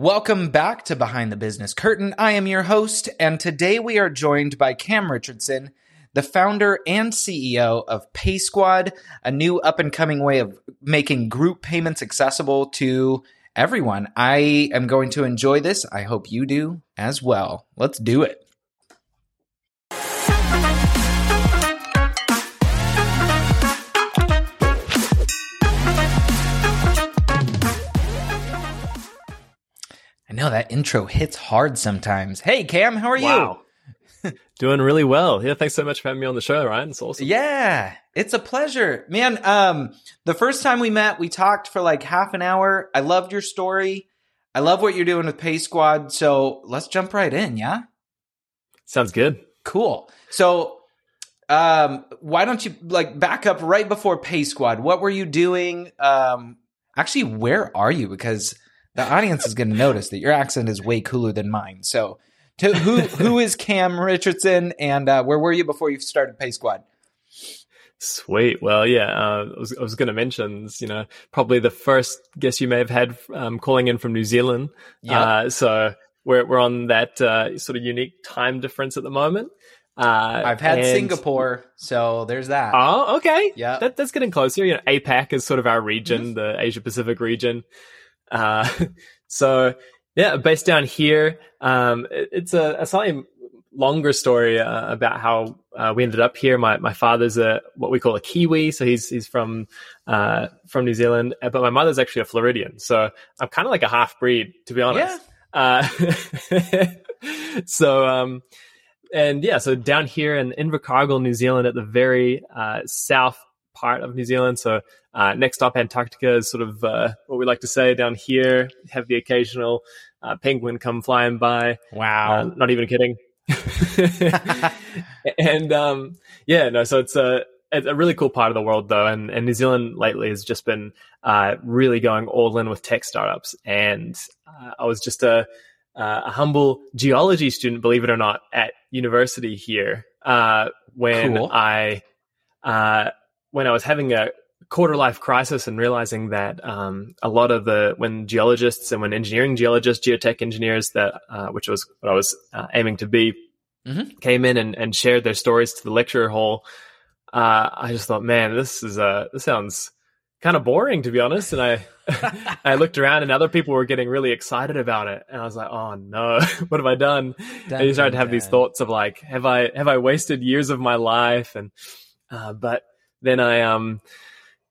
Welcome back to Behind the Business Curtain. I am your host, and today we are joined by Cam Richardson, the founder and CEO of PaySquad, a new up and coming way of making group payments accessible to everyone. I am going to enjoy this. I hope you do as well. Let's do it. Know that intro hits hard sometimes. Hey, Cam, how are wow. you? Doing really well. Yeah, thanks so much for having me on the show, Ryan. It's awesome. Yeah, it's a pleasure. Man, um, the first time we met, we talked for like half an hour. I loved your story. I love what you're doing with Pay Squad. So let's jump right in, yeah? Sounds good. Cool. So um, why don't you like back up right before Pay Squad? What were you doing? Um, actually, where are you? Because the audience is going to notice that your accent is way cooler than mine. So, to, who who is Cam Richardson, and uh, where were you before you started Pay Squad? Sweet. Well, yeah, uh, I was, I was going to mention, you know, probably the first guest you may have had um, calling in from New Zealand. Yeah. Uh, so we're we're on that uh, sort of unique time difference at the moment. Uh, I've had and... Singapore, so there's that. Oh, okay. Yeah, that, that's getting closer. You know, APAC is sort of our region, mm-hmm. the Asia Pacific region. Uh, so yeah, based down here, um, it, it's a, a, slightly longer story uh, about how uh, we ended up here. My my father's a what we call a Kiwi, so he's he's from uh, from New Zealand, uh, but my mother's actually a Floridian, so I'm kind of like a half breed, to be honest. Yeah. Uh, so um, and yeah, so down here in Invercargill, New Zealand, at the very uh, south part of New Zealand. So uh, next up, Antarctica is sort of uh, what we like to say down here. Have the occasional uh, penguin come flying by. Wow! Uh, not even kidding. and um, yeah, no. So it's a it's a really cool part of the world though, and, and New Zealand lately has just been uh, really going all in with tech startups. And uh, I was just a a humble geology student, believe it or not, at university here when cool. I when I was having a quarter life crisis and realizing that um, a lot of the when geologists and when engineering geologists, geotech engineers, that uh, which was what I was uh, aiming to be, mm-hmm. came in and, and shared their stories to the lecture hall, uh, I just thought, man, this is uh, this sounds kind of boring to be honest. And I I looked around and other people were getting really excited about it, and I was like, oh no, what have I done? done and you started to have these thoughts of like, have I have I wasted years of my life? And uh, but then I um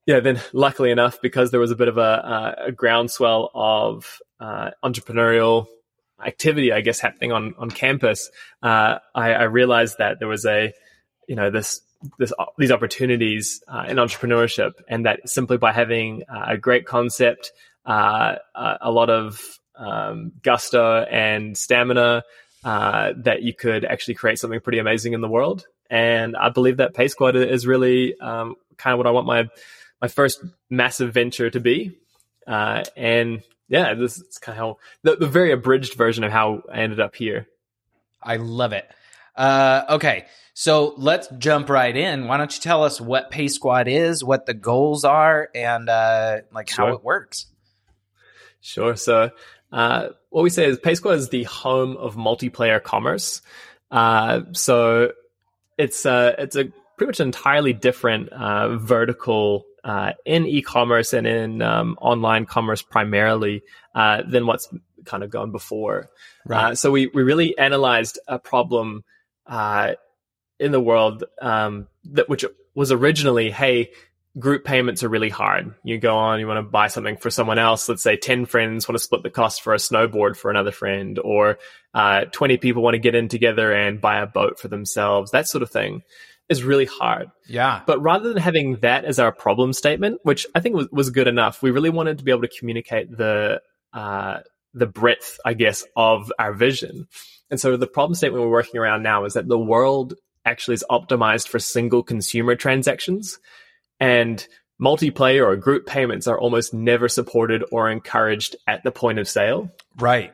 yeah then luckily enough because there was a bit of a, a groundswell of uh, entrepreneurial activity I guess happening on on campus uh, I, I, realized that there was a you know this this these opportunities uh, in entrepreneurship and that simply by having a great concept uh, a lot of um, gusto and stamina uh, that you could actually create something pretty amazing in the world. And I believe that PaySquad is really um, kind of what I want my my first massive venture to be. Uh, and yeah, this is kind of how the, the, very abridged version of how I ended up here. I love it. Uh, okay, so let's jump right in. Why don't you tell us what PaySquad is, what the goals are, and uh, like sure. how it works? Sure. So uh, what we say is PaySquad is the home of multiplayer commerce. Uh, so it's uh, it's a pretty much entirely different uh, vertical uh, in e-commerce and in um, online commerce primarily uh, than what's kind of gone before. Right. Uh, so we we really analyzed a problem uh, in the world um, that which was originally, hey, group payments are really hard. You go on, you want to buy something for someone else. Let's say 10 friends want to split the cost for a snowboard for another friend, or uh, 20 people want to get in together and buy a boat for themselves. That sort of thing is really hard. Yeah. But rather than having that as our problem statement, which I think was, was good enough, we really wanted to be able to communicate the, uh, the breadth, I guess, of our vision. And so the problem statement we're working around now is that the world actually is optimized for single consumer transactions and multiplayer or group payments are almost never supported or encouraged at the point of sale. Right.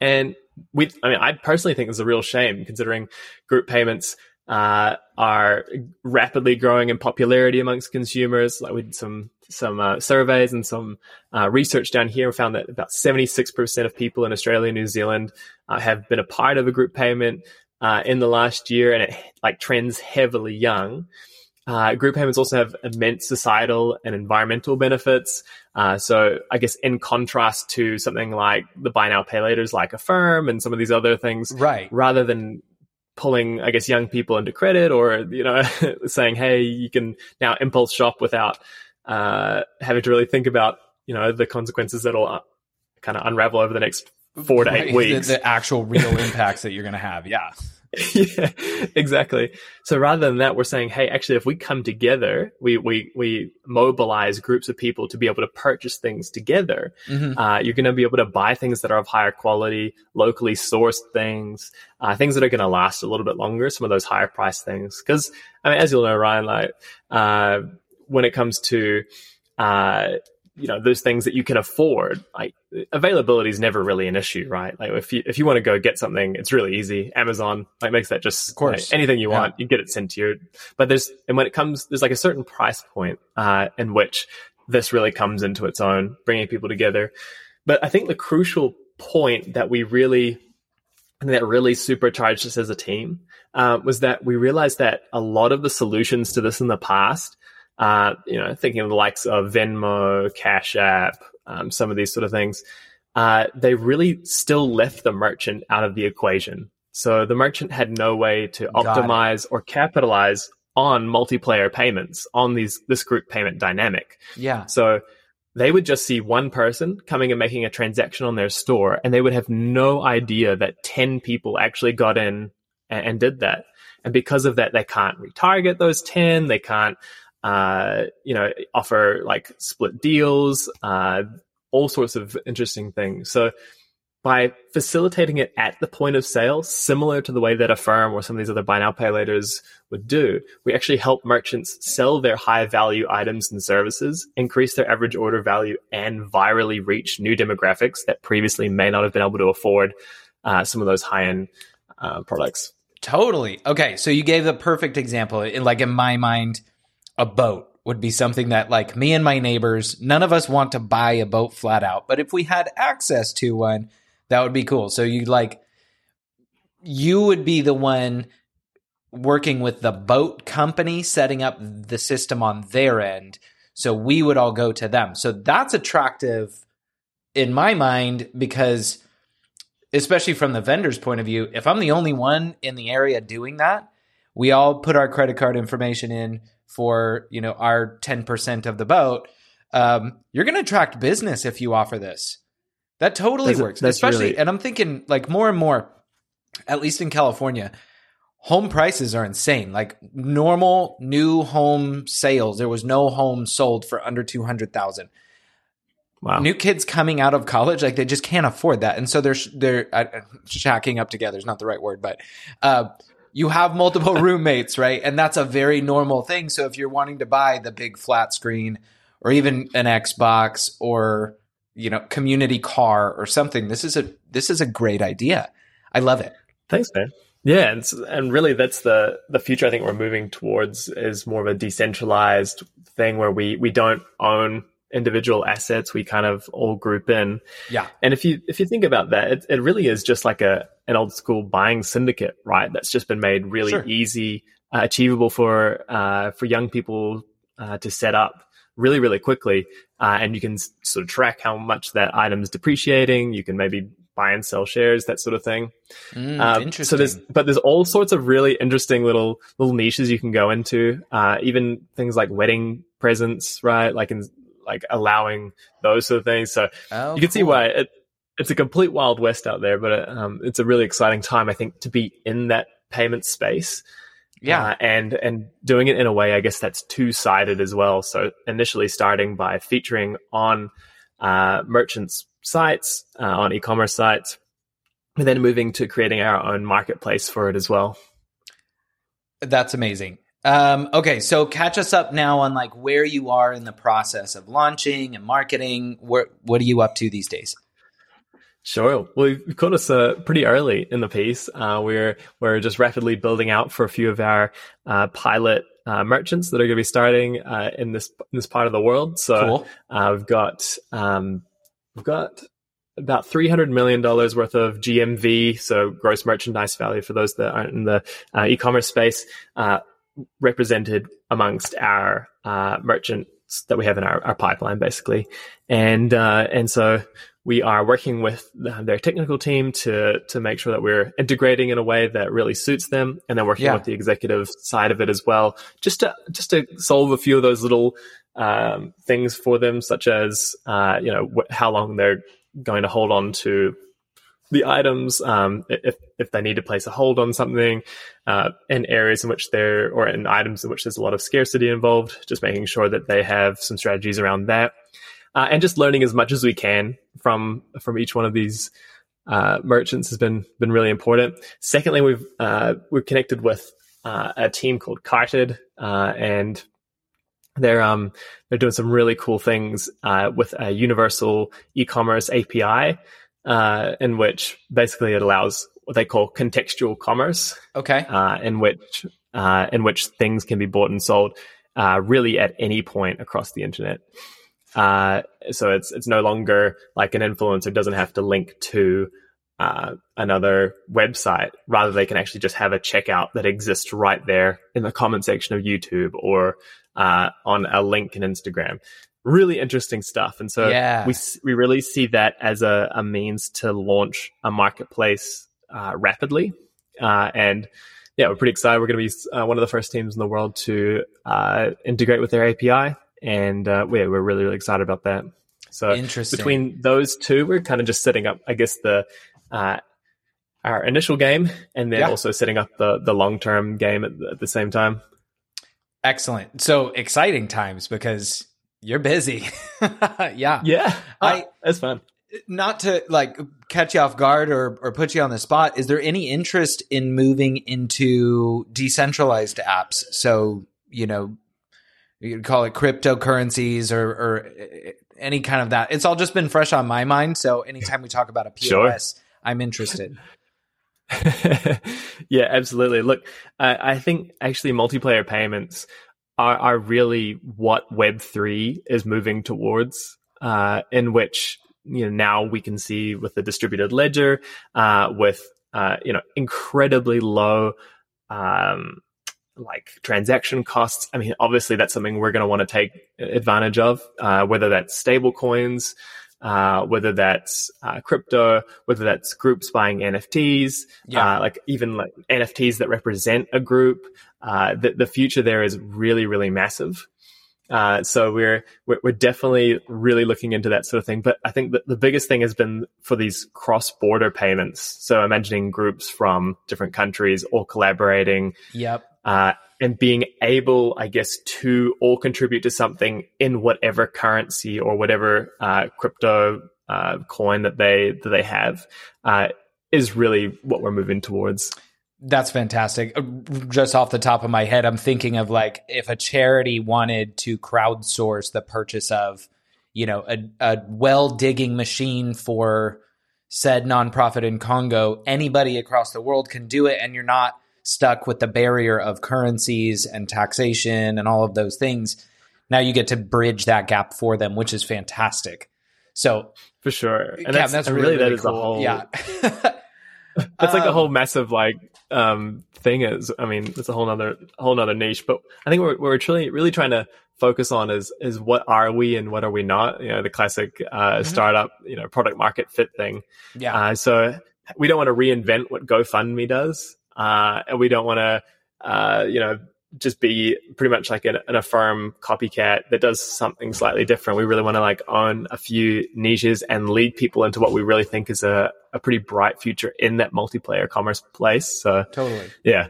And we, I mean, I personally think it's a real shame considering group payments uh, are rapidly growing in popularity amongst consumers. Like we did some some uh, surveys and some uh, research down here. We found that about 76% of people in Australia and New Zealand uh, have been a part of a group payment uh, in the last year, and it like trends heavily young. Uh, group payments also have immense societal and environmental benefits. Uh, so I guess in contrast to something like the buy now pay laters like Affirm and some of these other things, right? Rather than pulling, I guess, young people into credit or, you know, saying, Hey, you can now impulse shop without, uh, having to really think about, you know, the consequences that'll uh, kind of unravel over the next four to eight right. weeks. The, the actual real impacts that you're going to have. Yeah. yeah, exactly. So rather than that, we're saying, hey, actually, if we come together, we we we mobilize groups of people to be able to purchase things together. Mm-hmm. Uh, you're going to be able to buy things that are of higher quality, locally sourced things, uh, things that are going to last a little bit longer. Some of those higher price things, because I mean, as you'll know, Ryan, like uh, when it comes to uh, you know those things that you can afford like availability is never really an issue right? Like if you if you want to go get something it's really easy. Amazon like makes that just of course. like, anything you yeah. want you get it sent to you. But there's and when it comes there's like a certain price point uh in which this really comes into its own bringing people together. But i think the crucial point that we really that really supercharged us as a team uh, was that we realized that a lot of the solutions to this in the past uh, you know, thinking of the likes of Venmo, Cash App, um, some of these sort of things, uh, they really still left the merchant out of the equation. So the merchant had no way to optimize or capitalize on multiplayer payments on these this group payment dynamic. Yeah. So they would just see one person coming and making a transaction on their store, and they would have no idea that ten people actually got in and, and did that. And because of that, they can't retarget those ten. They can't uh, you know, offer like split deals, uh, all sorts of interesting things. So by facilitating it at the point of sale, similar to the way that Affirm or some of these other buy now pay laters would do, we actually help merchants sell their high value items and services, increase their average order value, and virally reach new demographics that previously may not have been able to afford uh, some of those high end uh, products. Totally. Okay, so you gave the perfect example. Like in my mind, a boat would be something that like me and my neighbors, none of us want to buy a boat flat out, but if we had access to one, that would be cool. So you like you would be the one working with the boat company setting up the system on their end. So we would all go to them. So that's attractive in my mind because especially from the vendor's point of view, if I'm the only one in the area doing that, we all put our credit card information in for you know our 10% of the boat um, you're going to attract business if you offer this. That totally that's works that's especially really... and i'm thinking like more and more at least in california home prices are insane. Like normal new home sales there was no home sold for under 200000 Wow. New kids coming out of college, like they just can't afford that, and so they're they're uh, shacking up together is not the right word, but uh, you have multiple roommates, right? And that's a very normal thing. So if you're wanting to buy the big flat screen or even an Xbox or you know community car or something, this is a this is a great idea. I love it. Thanks, man. Yeah, and, and really that's the the future I think we're moving towards is more of a decentralized thing where we we don't own individual assets we kind of all group in. Yeah. And if you if you think about that, it, it really is just like a an old school buying syndicate, right? That's just been made really sure. easy, uh, achievable for uh, for young people uh, to set up really really quickly, uh, and you can s- sort of track how much that item is depreciating. You can maybe buy and sell shares, that sort of thing. Mm, um, interesting. So there's, but there's all sorts of really interesting little little niches you can go into. Uh, even things like wedding presents, right? Like in like allowing those sort of things. So oh, you can cool. see why it, it's a complete wild west out there, but um, it's a really exciting time, I think, to be in that payment space. Yeah, uh, and and doing it in a way, I guess that's two sided as well. So initially starting by featuring on uh, merchants' sites, uh, on e-commerce sites, and then moving to creating our own marketplace for it as well. That's amazing. Um, okay, so catch us up now on like where you are in the process of launching and marketing. Where, what are you up to these days? Sure. Well, you've caught us uh, pretty early in the piece. Uh, we're we're just rapidly building out for a few of our uh, pilot uh, merchants that are going to be starting uh, in this in this part of the world. So Cool. uh, we've got um, we've got about three hundred million dollars worth of GMV, so gross merchandise value for those that aren't in the uh, e-commerce space, uh, represented amongst our uh, merchants that we have in our, our pipeline, basically, and uh, and so we are working with their technical team to to make sure that we're integrating in a way that really suits them, and then working Yeah. with the executive side of it as well, just to just to solve a few of those little um, things for them, such as uh, you know wh- how long they're going to hold on to the items, um, if if they need to place a hold on something, uh, in areas in which they're or in items in which there's a lot of scarcity involved, just making sure that they have some strategies around that, uh, and just learning as much as we can from from each one of these uh, merchants has been been really important. Secondly, we've uh, we've connected with uh, a team called Carted, uh, and they're um they're doing some really cool things uh, with a universal e-commerce API, uh, in which basically it allows what they call contextual commerce, Okay. uh, in which uh, in which things can be bought and sold uh, really at any point across the internet. Uh, so it's it's no longer like an influencer doesn't have to link to uh, another website. Rather, they can actually just have a checkout that exists right there in the comment section of YouTube or uh, on a link in Instagram. Really interesting stuff, and so Yeah. we we really see that as a, a means to launch a marketplace uh, rapidly, uh, and yeah, we're pretty excited. We're going to be uh, one of the first teams in the world to uh, integrate with their API, and uh, we're we're really really excited about that. So Interesting. between those two, we're kind of just setting up, I guess, the uh, our initial game, and then Yeah. also setting up the the long term game at the, at the same time. Excellent. So exciting times because you're busy. yeah. Yeah, I- that's fun. Not to like catch you off guard or, or put you on the spot, is there any interest in moving into decentralized apps? So, you know, you could call it cryptocurrencies or, or uh, any kind of that. It's all just been fresh on my mind. So anytime we talk about a Sure. POS, I'm interested. yeah, absolutely. Look, I, I think actually multiplayer payments are, are really what Web three is moving towards, uh, in which you know now we can see with the distributed ledger, uh, with uh, you know incredibly low. Um, like transaction costs. I mean, obviously that's something we're going to want to take advantage of, uh, whether that's stable coins, uh, whether that's uh, crypto, whether that's groups buying NFTs, Yeah. uh, like even like NFTs that represent a group. Uh, the, the future there is really, really massive. Uh, so we're, we're definitely really looking into that sort of thing. But I think that the biggest thing has been for these cross-border payments. So imagining groups from different countries all collaborating Yep. Uh, and being able, I guess, to all contribute to something in whatever currency or whatever uh, crypto uh, coin that they that they have uh, is really what we're moving towards. That's fantastic. Uh, Just off the top of my head, I'm thinking of like if a charity wanted to crowdsource the purchase of, you know, a, a well digging machine for said nonprofit in Congo, anybody across the world can do it, and you're not stuck with the barrier of currencies and taxation and all of those things. Now you get to bridge that gap for them, which is fantastic. So, For sure, and yeah, that's, that's and really, really, really that is cool. a whole yeah. that's like a Um, whole massive like um thing is i mean it's a whole nother whole nother niche but i think what we're truly really trying to focus on is is what are we and what are we not you know the classic uh Mhm. startup you know product market fit thing yeah. uh so we don't want to reinvent what gofundme does uh and we don't want to uh you know just be pretty much like an, an Affirm copycat that does something slightly different. We really want to like own a few niches and lead people into what we really think is a, a pretty bright future in that multiplayer commerce place. So totally. yeah,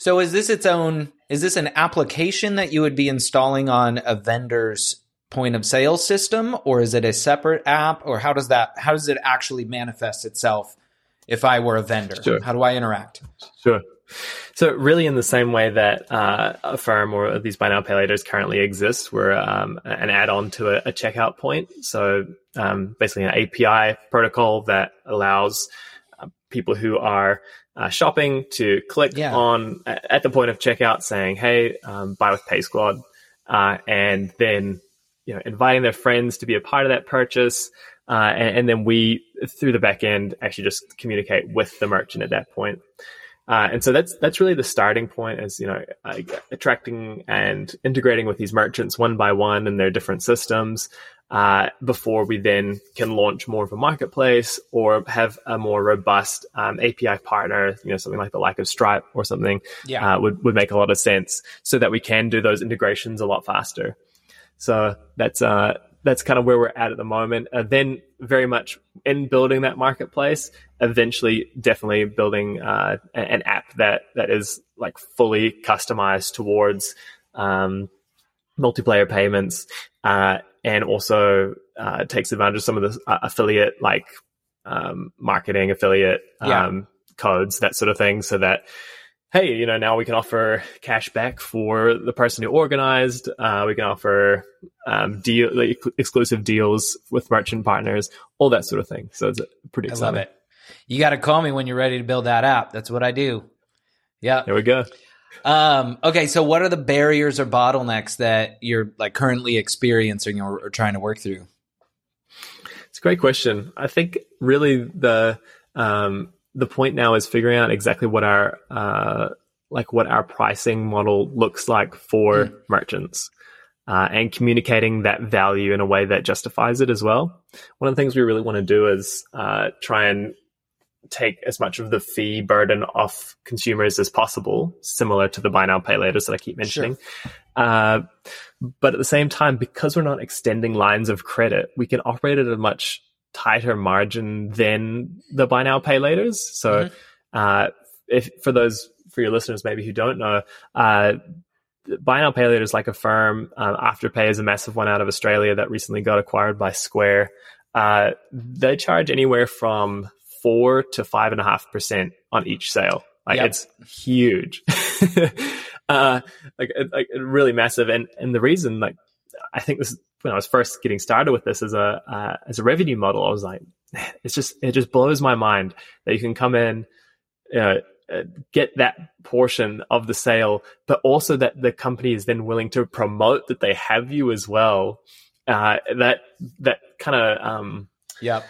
So is this its own is this an application that you would be installing on a vendor's point of sale system or is it a separate app or how does that how does it actually manifest itself if I were a vendor? Sure. How do I interact? Sure. So really, in the same way that uh, firm or these buy now pay laters currently exist, we're um, an add-on to a, a checkout point. So um, basically, an API protocol that allows uh, people who are uh, shopping to click Yeah. on at the point of checkout saying, "Hey, um, buy with Pay Squad," uh, and then you know inviting their friends to be a part of that purchase, uh, and, and then we through the back end actually just communicate with the merchant at that point. Uh, and so that's that's really the starting point is you know attracting and integrating with these merchants one by one and their different systems uh, before we then can launch more of a marketplace or have a more robust um, API partner, you know, something like the like of Stripe or something Yeah. uh, would would make a lot of sense so that we can do those integrations a lot faster. So that's uh that's kind of where we're at at the moment. Uh, then very much in building that marketplace, eventually definitely building uh, an app that that is like fully customized towards um, multiplayer payments uh, and also uh, takes advantage of some of the uh, affiliate like um, marketing affiliate Yeah. um, codes that sort of thing so that hey you know now we can offer cash back for the person who organized uh, we can offer um, deal like, exclusive deals with merchant partners all that sort of thing so it's pretty I exciting love it. You got to call me when you're ready to build that app. That's what I do. Yeah. there we go Um, okay. So, what are the barriers or bottlenecks that you're like currently experiencing or, or trying to work through? It's a great question. I think really the um, the point now is figuring out exactly what our uh, like what our pricing model looks like for Mm. merchants. Uh, and communicating that value in a way that justifies it as well. One of the things we really want to do is uh, try and take as much of the fee burden off consumers as possible, similar to the buy now pay later that I keep mentioning. Uh, but at the same time, because we're not extending lines of credit, we can operate at a much tighter margin than the buy now pay laters. So, Mhm. uh, if for those for your listeners maybe who don't know, uh, buy now pay later is like Affirm. Um, Afterpay is a massive one out of Australia that recently got acquired by Square. Uh, they charge anywhere from four to five and a half percent on each sale. Like Yep. it's huge. uh, like, like really massive. And, and the reason, like, I think this when I was first getting started with this as a, uh, as a revenue model, I was like, it's just, it just blows my mind that you can come in, uh, uh, get that portion of the sale, but also that the company is then willing to promote that they have you as well. Uh, that, that kind of, um, Yep.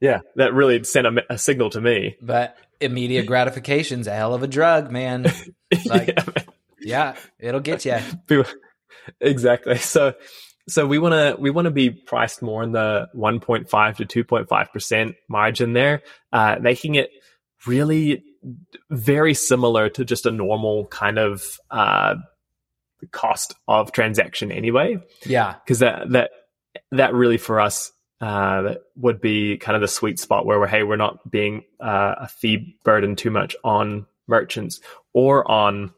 yeah, that really sent a, a signal to me. But immediate gratification's a hell of a drug, man. Like- Yeah, man. Yeah, it'll get you. People- exactly. So, so we want to we want to be priced more in the 1.5 to 2.5 percent margin there, uh, making it really very similar to just a normal kind of uh, cost of transaction anyway. Yeah. Because that that that really for us uh, that would be kind of the sweet spot where we're hey we're not being uh, a fee burden too much on merchants or on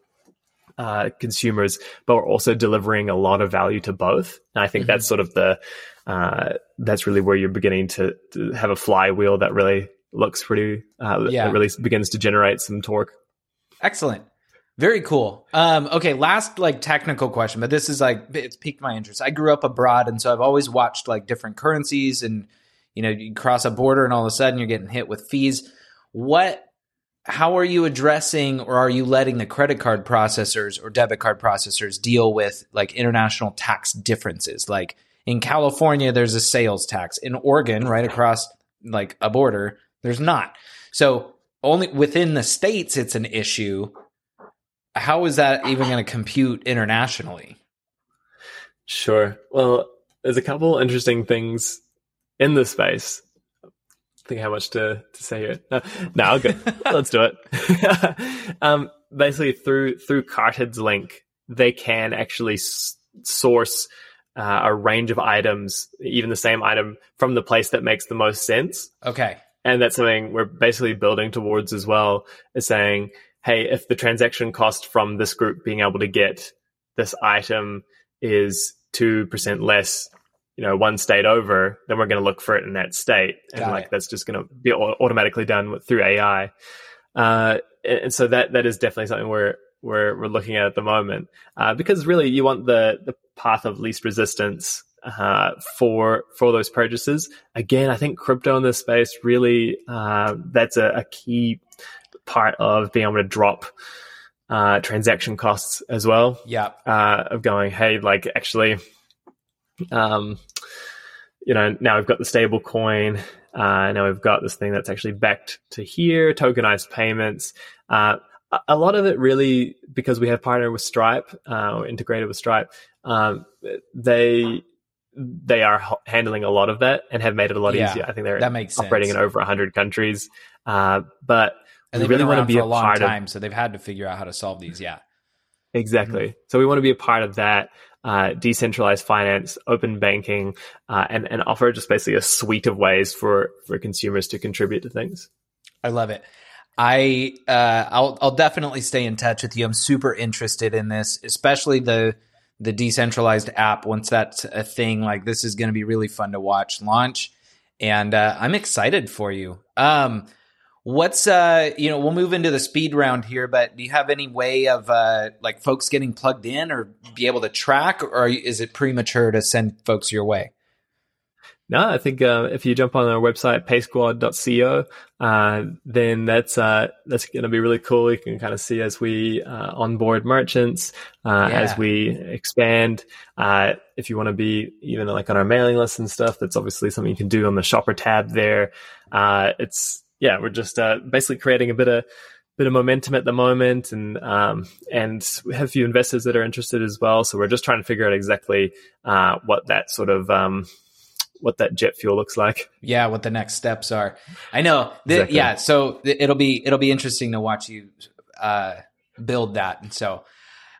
uh, consumers, but we're also delivering a lot of value to both. And I think Mhm. that's sort of the uh, that's really where you're beginning to, to have a flywheel that really looks pretty uh, Yeah. that really begins to generate some torque. Excellent. Very cool. Um, okay, last like technical question, but this is like it's piqued my interest. I grew up abroad, and so I've always watched like different currencies, and you know, you cross a border, and all of a sudden you're getting hit with fees. What? How are you addressing, or are you letting the credit card processors or debit card processors deal with like international tax differences? Like in California, there's a sales tax. In Oregon, right across like a border, there's not. So only within the states, it's an issue how is that even going to compute internationally? Sure. Well, there's a couple interesting things in this space. Think how much to, to say here. No, no I'll go. Let's do it. um, basically, through through Carted's link, they can actually s- source uh, a range of items, even the same item, from the place that makes the most sense. Okay. And that's something we're basically building towards as well, is saying, hey, if the transaction cost from this group being able to get this item is 2% less, you know, one state over, then we're going to look for it in that state. And Got like, it. that's just going to be automatically done with, through AI. Uh, and, and so that, that is definitely something we're, we're, we're looking at at the moment. Uh, because really you want the, the path of least resistance uh, for for those purchases. Again, I think crypto in this space really uh, that's a, a key part of being able to drop uh, transaction costs as well. Yeah. Uh, of going, hey, like actually, um, you know, now we've got the stable coin. Uh, now we've got this thing that's actually backed to here, tokenized payments. Uh, a lot of it really because we have partnered with Stripe uh, or integrated with Stripe. Um, they they are handling a lot of that and have made it a lot Yeah, easier. I think they're that makes operating sense. in over hundred countries. Uh, but And we really want to be for a, a long part of time, so they've had to figure out how to solve these. Yeah. Exactly. Mm-hmm. So we want to be a part of that uh, decentralized finance, open banking, uh, and and offer just basically a suite of ways for for consumers to contribute to things. I love it. I uh, I'll I'll definitely stay in touch with you. I'm super interested in this, especially the the decentralized app. Once that's a thing, like this is going to be really fun to watch launch, and uh, I'm excited for you. Um, what's uh, you know, we'll move into the speed round here, but do you have any way of uh, like folks getting plugged in or be able to track, or is it premature to send folks your way? No, I think uh, if you jump on our website paysquad.co, uh, then that's uh, that's going to be really cool. You can kind of see as we uh, onboard merchants, uh, Yeah. as we expand. Uh, if you want to be even like on our mailing list and stuff, that's obviously something you can do on the shopper tab there. Uh, it's yeah, we're just uh, basically creating a bit of bit of momentum at the moment, and um, and we have a few investors that are interested as well. So we're just trying to figure out exactly uh, what that sort of um, what that jet fuel looks like. yeah what the next steps are i know Th- Exactly. yeah so th- it'll be it'll be interesting to watch you uh build that and so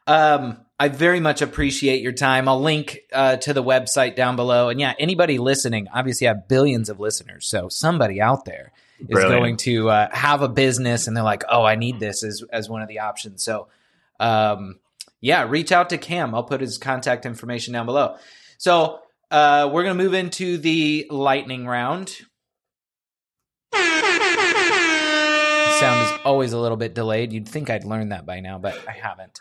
um i very much appreciate your time i'll link uh to the website down below and yeah anybody listening obviously i have billions of listeners so somebody out there is Brilliant. going to uh, have a business and they're like oh i need this as as one of the options so um yeah reach out to cam i'll put his contact information down below so uh, we're going to move into the lightning round. The sound is always a little bit delayed. You'd think I'd learned that by now, but I haven't.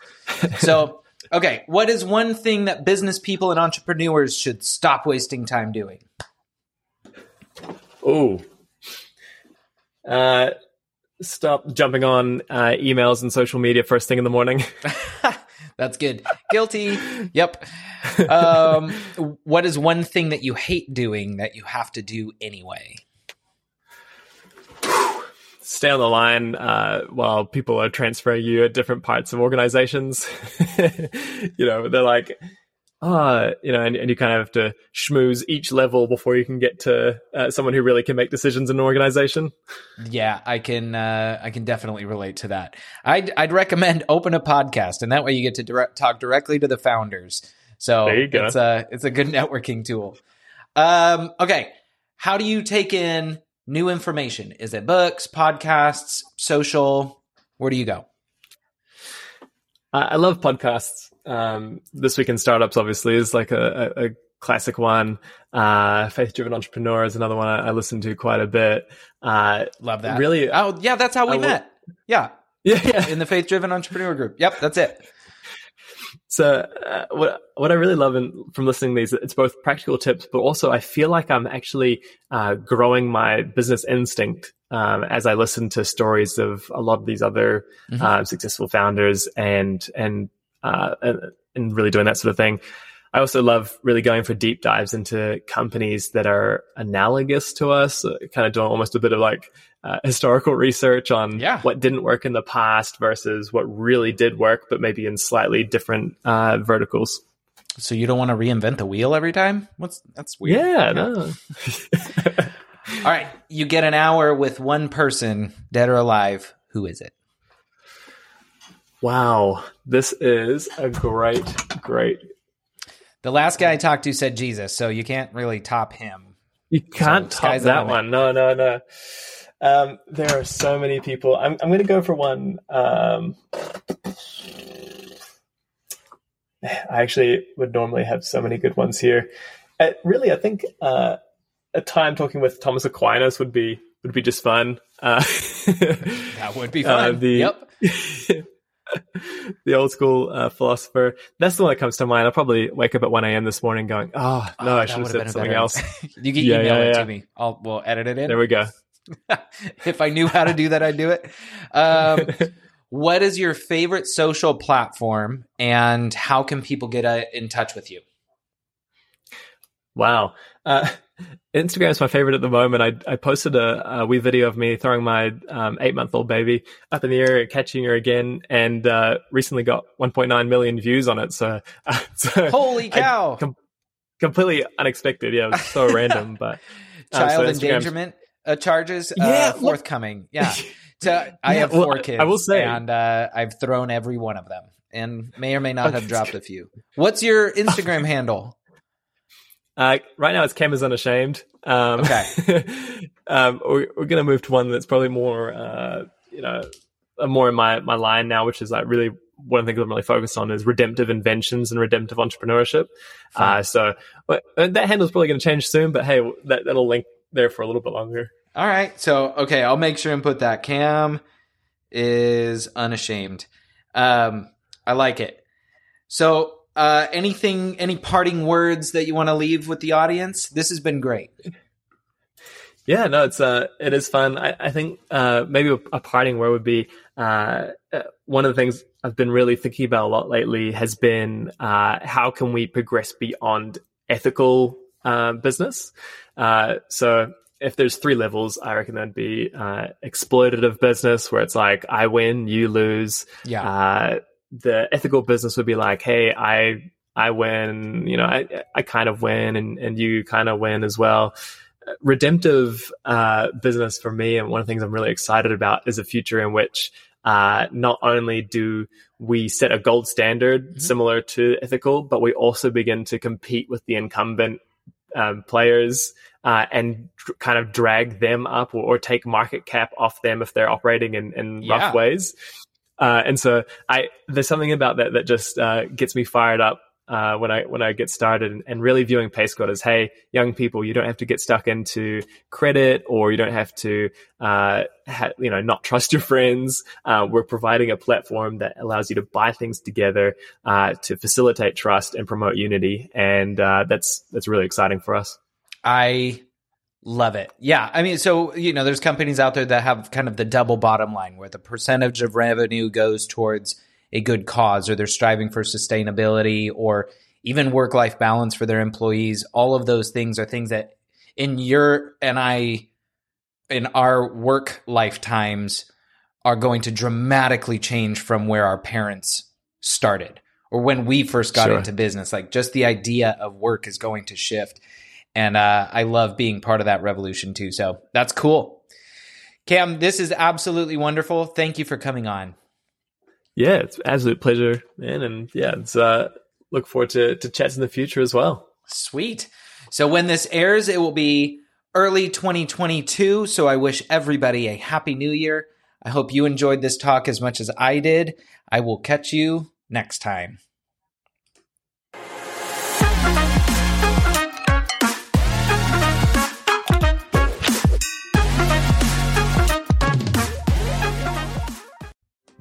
So, okay, what is one thing that business people and entrepreneurs should stop wasting time doing? Oh. Uh, stop jumping on uh, emails and social media first thing in the morning. That's good. Guilty. Yep. Um, what is one thing that you hate doing that you have to do anyway? Stay on the line uh, while people are transferring you at different parts of organizations. you know, they're like, ah, you know, and, and you kind of have to schmooze each level before you can get to uh, someone who really can make decisions in an organization. Yeah, I can. Uh, I can definitely relate to that. I'd I'd recommend open a podcast, and that way you get to direct, talk directly to the founders. So There you go. it's a it's a good networking tool. Um, okay, how do you take in new information? Is it books, podcasts, social? Where do you go? I love podcasts. Um, this week in startups, obviously, is like a, a, a classic one. Uh, Faith Driven Entrepreneur is another one I, I listen to quite a bit. Uh, Love that. Really? Oh, yeah, that's how we I met. Yeah, yeah, yeah. in the faith driven entrepreneur group. Yep, that's it. So uh, what what I really love in, from listening to these, it's both practical tips, but also I feel like I'm actually uh, growing my business instinct um, as I listen to stories of a lot of these other Mhm. uh, successful founders and and, uh, and and really doing that sort of thing. I also love really going for deep dives into companies that are analogous to us, uh, kind of doing almost a bit of like uh, historical research on Yeah. what didn't work in the past versus what really did work, but maybe in slightly different uh, verticals. So you don't want to reinvent the wheel every time? What's that's weird. Yeah, no. All right, you get an hour with one person, dead or alive. Who is it? Wow, this is a great, great. The last guy I talked to said Jesus, so you can't really top him. You can't So, top that one. No, no, no. Um, there are so many people. I'm, I'm going to go for one. Um, I actually would normally have so many good ones here. Uh, really, I think uh, a time talking with Thomas Aquinas would be would be just fun. Uh, That would be Uh, fun. the yep. the old school uh, philosopher. That's the one that comes to mind. I'll probably wake up at one a.m. this morning going, "Oh no, Oh, I should have said something else." you can Yeah, email yeah, it yeah. to me. I'll we'll edit it in. there we go. if I knew how to do that, I'd do it. Um, what is your favorite social platform and how can people get uh, in touch with you? Wow. Uh, Instagram is my favorite at the moment. I, I posted a, a wee video of me throwing my um, eight month old baby up in the air, catching her again, and uh, recently got 1.9 million views on it. So, uh, so holy cow! Com- completely unexpected. Yeah, it was so random. But uh, child so endangerment uh, charges yeah, forthcoming. Yeah. So I yeah, have four well, kids. I will say, and uh, I've thrown every one of them, and may or may not have dropped a few. What's your Instagram handle? Uh, right now, it's Cam is unashamed. Um, okay. um, we're, we're going to move to one that's probably more, uh, you know, more in my my line now, which is like really one of the things I'm really focused on is redemptive inventions and redemptive entrepreneurship. Uh, so uh, that handle is probably going to change soon, but hey, that, that'll link there for a little bit longer. All right. So, okay, I'll make sure and put that. Cam is unashamed. Um, I like it. So, uh, anything, any parting words that you want to leave with the audience? This has been great. Yeah, no, it's uh, it is fun. I, I think uh, maybe a, a parting word would be uh, uh, one of the things I've been really thinking about a lot lately has been uh, how can we progress beyond ethical uh, business. Uh, so if there's three levels, I reckon that'd be uh, exploitative business where it's like I win, you lose. Yeah. The ethical business would be like, hey, I I win, you know, I I kind of win, and and you kind of win as well. Redemptive uh, business for me, and one of the things I'm really excited about is a future in which uh, not only do we set a gold standard mm-hmm. similar to ethical, but we also begin to compete with the incumbent um, players uh, and tr- kind of drag them up or, or, take market cap off them if they're operating in, in yeah. rough ways. Uh, and so I, there's something about that that just uh, gets me fired up uh, when I when I get started, and, and, really viewing PaySquad as, hey, young people, you don't have to get stuck into credit, or you don't have to, uh, ha- you know, not trust your friends. Uh, we're providing a platform that allows you to buy things together uh, to facilitate trust and promote unity, and uh, that's that's really exciting for us. I Love it. Yeah. I mean, so, you know, there's companies out there that have kind of the double bottom line where the percentage of revenue goes towards a good cause or they're striving for sustainability or even work life balance for their employees. All of those things are things that in your and I, in our work lifetimes, are going to dramatically change from where our parents started or when we first got sure. into business. Like just the idea of work is going to shift and uh, I love being part of that revolution too. So that's cool. Cam, this is absolutely wonderful. Thank you for coming on. Yeah, it's absolute pleasure, man. And yeah, it's uh, look forward to to chats in the future as well. Sweet. So when this airs, it will be early 2022. So I wish everybody a happy new year. I hope you enjoyed this talk as much as I did. I will catch you next time.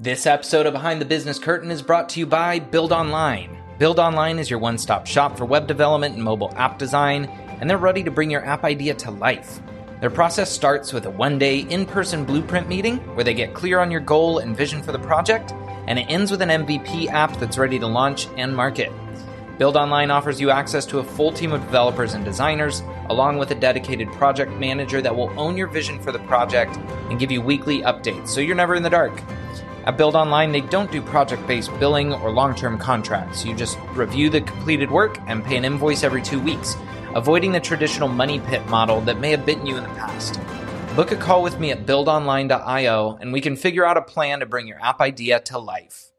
This episode of Behind the Business Curtain is brought to you by Build Online. Build Online is your one stop shop for web development and mobile app design, and they're ready to bring your app idea to life. Their process starts with a one day in person blueprint meeting where they get clear on your goal and vision for the project, and it ends with an MVP app that's ready to launch and market. Build Online offers you access to a full team of developers and designers, along with a dedicated project manager that will own your vision for the project and give you weekly updates so you're never in the dark. At Build Online, they don't do project based billing or long term contracts. You just review the completed work and pay an invoice every two weeks, avoiding the traditional money pit model that may have bitten you in the past. Book a call with me at buildonline.io and we can figure out a plan to bring your app idea to life.